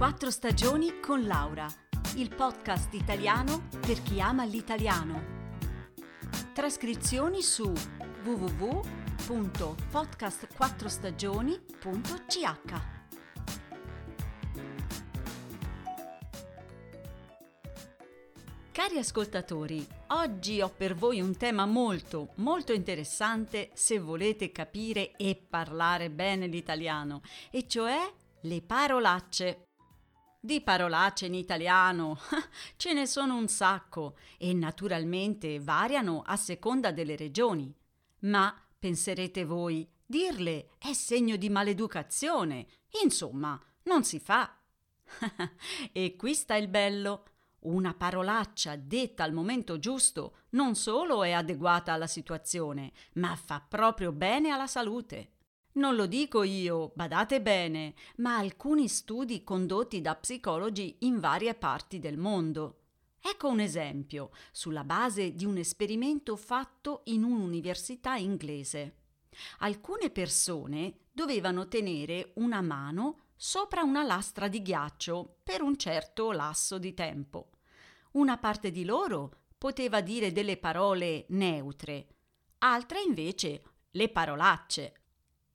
Quattro stagioni con Laura, il podcast italiano per chi ama l'italiano. Trascrizioni su www.podcastquattrostagioni.ch. Cari ascoltatori, oggi ho per voi un tema molto, molto interessante se volete capire e parlare bene l'italiano, e cioè le parolacce. Di parolacce in italiano ce ne sono un sacco e naturalmente variano a seconda delle regioni. Ma penserete voi, dirle è segno di maleducazione. Insomma, non si fa. e qui sta il bello. Una parolaccia detta al momento giusto non solo è adeguata alla situazione, ma fa proprio bene alla salute. Non lo dico io, badate bene, ma alcuni studi condotti da psicologi in varie parti del mondo. Ecco un esempio, sulla base di un esperimento fatto in un'università inglese. Alcune persone dovevano tenere una mano sopra una lastra di ghiaccio per un certo lasso di tempo. Una parte di loro poteva dire delle parole neutre, altra invece le parolacce.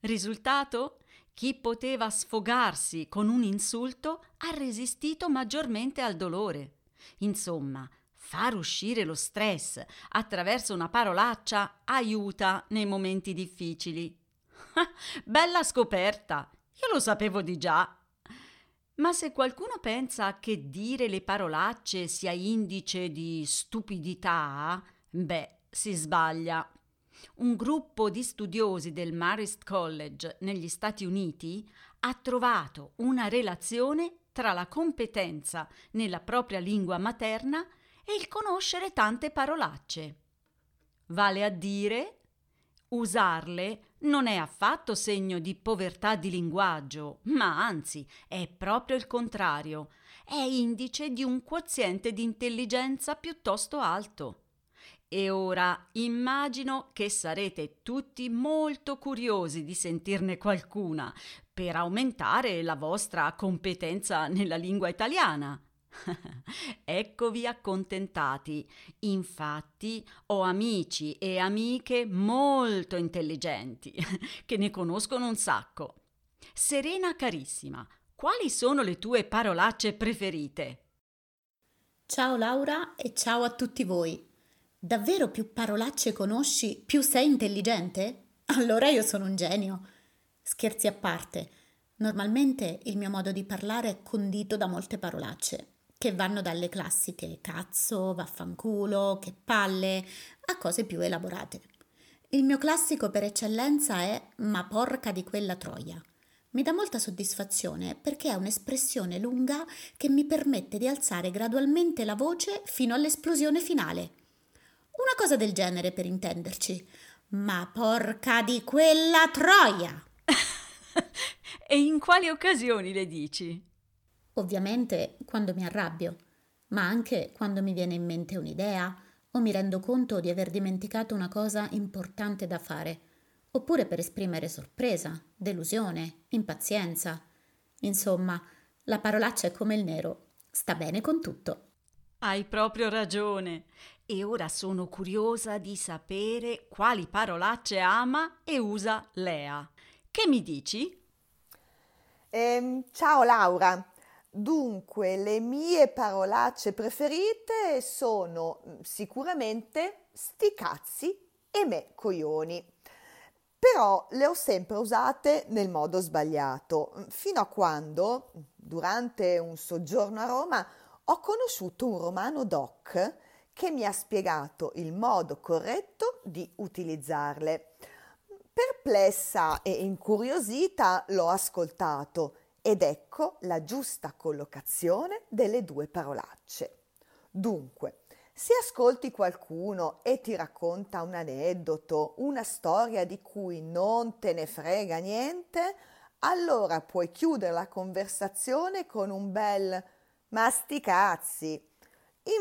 Risultato? Chi poteva sfogarsi con un insulto ha resistito maggiormente al dolore. Insomma, far uscire lo stress attraverso una parolaccia aiuta nei momenti difficili. Bella scoperta! Io lo sapevo di già. Ma se qualcuno pensa che dire le parolacce sia indice di stupidità, beh, si sbaglia un gruppo di studiosi del Marist College negli Stati Uniti ha trovato una relazione tra la competenza nella propria lingua materna e il conoscere tante parolacce. Vale a dire, usarle non è affatto segno di povertà di linguaggio, ma anzi è proprio il contrario, è indice di un quoziente di intelligenza piuttosto alto. E ora immagino che sarete tutti molto curiosi di sentirne qualcuna per aumentare la vostra competenza nella lingua italiana. Eccovi accontentati. Infatti ho amici e amiche molto intelligenti che ne conoscono un sacco. Serena carissima, quali sono le tue parolacce preferite? Ciao Laura e ciao a tutti voi. Davvero più parolacce conosci, più sei intelligente? Allora io sono un genio. Scherzi a parte, normalmente il mio modo di parlare è condito da molte parolacce, che vanno dalle classiche cazzo, vaffanculo, che palle, a cose più elaborate. Il mio classico per eccellenza è ma porca di quella troia. Mi dà molta soddisfazione perché è un'espressione lunga che mi permette di alzare gradualmente la voce fino all'esplosione finale. Una cosa del genere per intenderci. Ma porca di quella troia! e in quali occasioni le dici? Ovviamente quando mi arrabbio, ma anche quando mi viene in mente un'idea o mi rendo conto di aver dimenticato una cosa importante da fare, oppure per esprimere sorpresa, delusione, impazienza. Insomma, la parolaccia è come il nero, sta bene con tutto. Hai proprio ragione. E ora sono curiosa di sapere quali parolacce ama e usa Lea. Che mi dici? Eh, ciao Laura. Dunque, le mie parolacce preferite sono mm, sicuramente sti cazzi e me coglioni. Però le ho sempre usate nel modo sbagliato, fino a quando, durante un soggiorno a Roma, ho conosciuto un romano doc che mi ha spiegato il modo corretto di utilizzarle. Perplessa e incuriosita l'ho ascoltato ed ecco la giusta collocazione delle due parolacce. Dunque, se ascolti qualcuno e ti racconta un aneddoto, una storia di cui non te ne frega niente, allora puoi chiudere la conversazione con un bel ma sti cazzi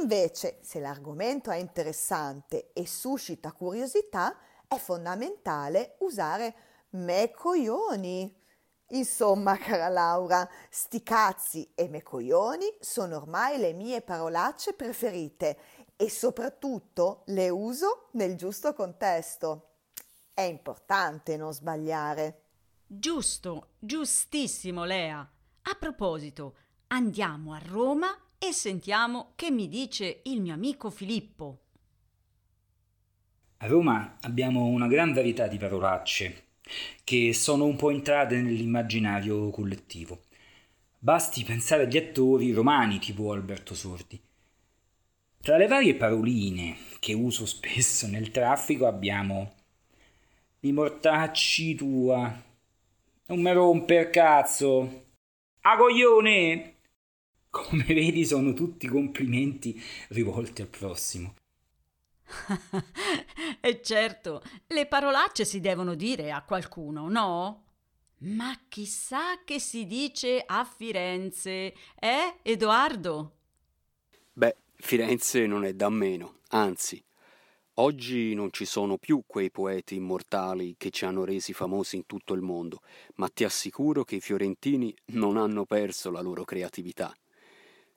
Invece, se l'argomento è interessante e suscita curiosità, è fondamentale usare me coglioni. Insomma, cara Laura, sti cazzi e me coglioni sono ormai le mie parolacce preferite e soprattutto le uso nel giusto contesto. È importante non sbagliare. Giusto, giustissimo, Lea. A proposito, andiamo a Roma e sentiamo che mi dice il mio amico Filippo. A Roma abbiamo una gran varietà di parolacce che sono un po' entrate nell'immaginario collettivo. Basti pensare agli attori romani tipo Alberto Sordi. Tra le varie paroline che uso spesso nel traffico abbiamo i mortacci tua, non me romper cazzo, a coglione! Come vedi sono tutti complimenti rivolti al prossimo. e certo, le parolacce si devono dire a qualcuno, no? Ma chissà che si dice a Firenze, eh, Edoardo? Beh, Firenze non è da meno, anzi, oggi non ci sono più quei poeti immortali che ci hanno resi famosi in tutto il mondo, ma ti assicuro che i fiorentini non hanno perso la loro creatività.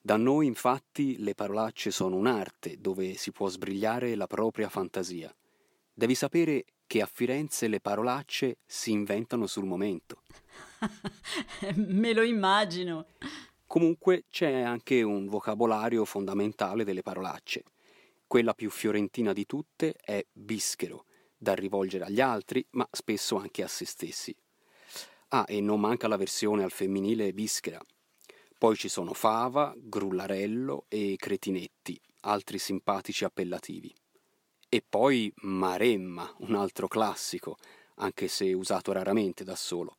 Da noi infatti le parolacce sono un'arte dove si può sbrigliare la propria fantasia. Devi sapere che a Firenze le parolacce si inventano sul momento. Me lo immagino. Comunque c'è anche un vocabolario fondamentale delle parolacce. Quella più fiorentina di tutte è bischero, da rivolgere agli altri, ma spesso anche a se stessi. Ah, e non manca la versione al femminile bischera, poi ci sono Fava, Grullarello e Cretinetti, altri simpatici appellativi. E poi Maremma, un altro classico, anche se usato raramente da solo.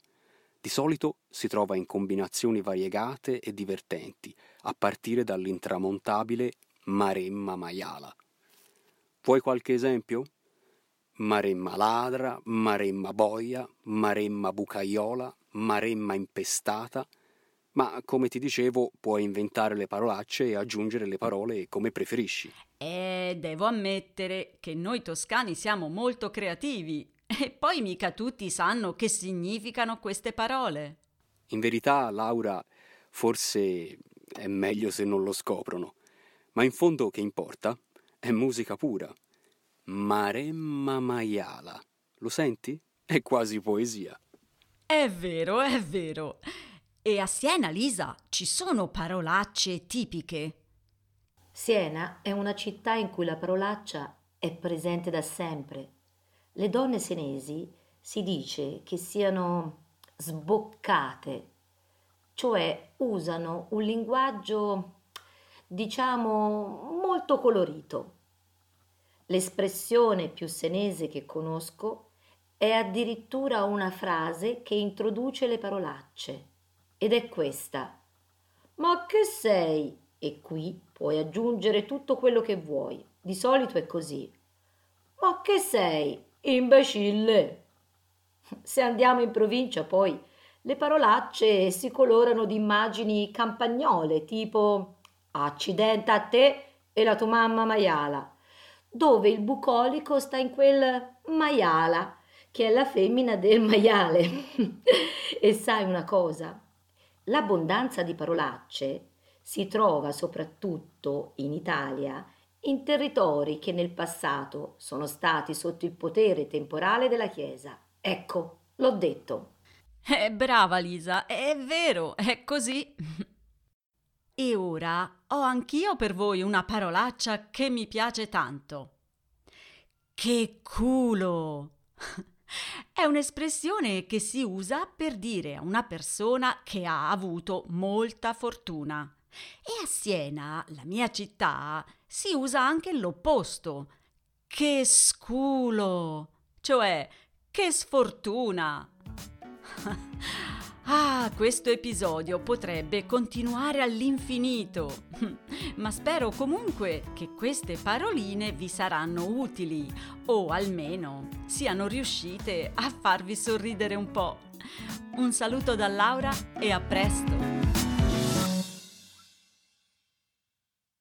Di solito si trova in combinazioni variegate e divertenti, a partire dall'intramontabile Maremma maiala. Vuoi qualche esempio? Maremma ladra, Maremma boia, Maremma bucaiola, Maremma impestata, ma come ti dicevo puoi inventare le parolacce e aggiungere le parole come preferisci. E devo ammettere che noi toscani siamo molto creativi e poi mica tutti sanno che significano queste parole. In verità, Laura, forse è meglio se non lo scoprono, ma in fondo che importa? È musica pura. Maremma maiala. Lo senti? È quasi poesia. È vero, è vero. E a Siena, Lisa, ci sono parolacce tipiche? Siena è una città in cui la parolaccia è presente da sempre. Le donne senesi si dice che siano sboccate, cioè usano un linguaggio, diciamo, molto colorito. L'espressione più senese che conosco è addirittura una frase che introduce le parolacce ed è questa. Ma che sei? E qui puoi aggiungere tutto quello che vuoi. Di solito è così. Ma che sei? Imbecille! Se andiamo in provincia poi le parolacce si colorano di immagini campagnole tipo accidente a te e la tua mamma maiala, dove il bucolico sta in quel maiala, che è la femmina del maiale. e sai una cosa? L'abbondanza di parolacce si trova soprattutto in Italia in territori che nel passato sono stati sotto il potere temporale della Chiesa. Ecco, l'ho detto. Eh, brava Lisa, è vero, è così. E ora ho anch'io per voi una parolaccia che mi piace tanto. Che culo! È un'espressione che si usa per dire a una persona che ha avuto molta fortuna. E a Siena, la mia città, si usa anche l'opposto. Che sculo! Cioè, che sfortuna! Ah, questo episodio potrebbe continuare all'infinito, ma spero comunque che queste paroline vi saranno utili o almeno siano riuscite a farvi sorridere un po'. Un saluto da Laura e a presto!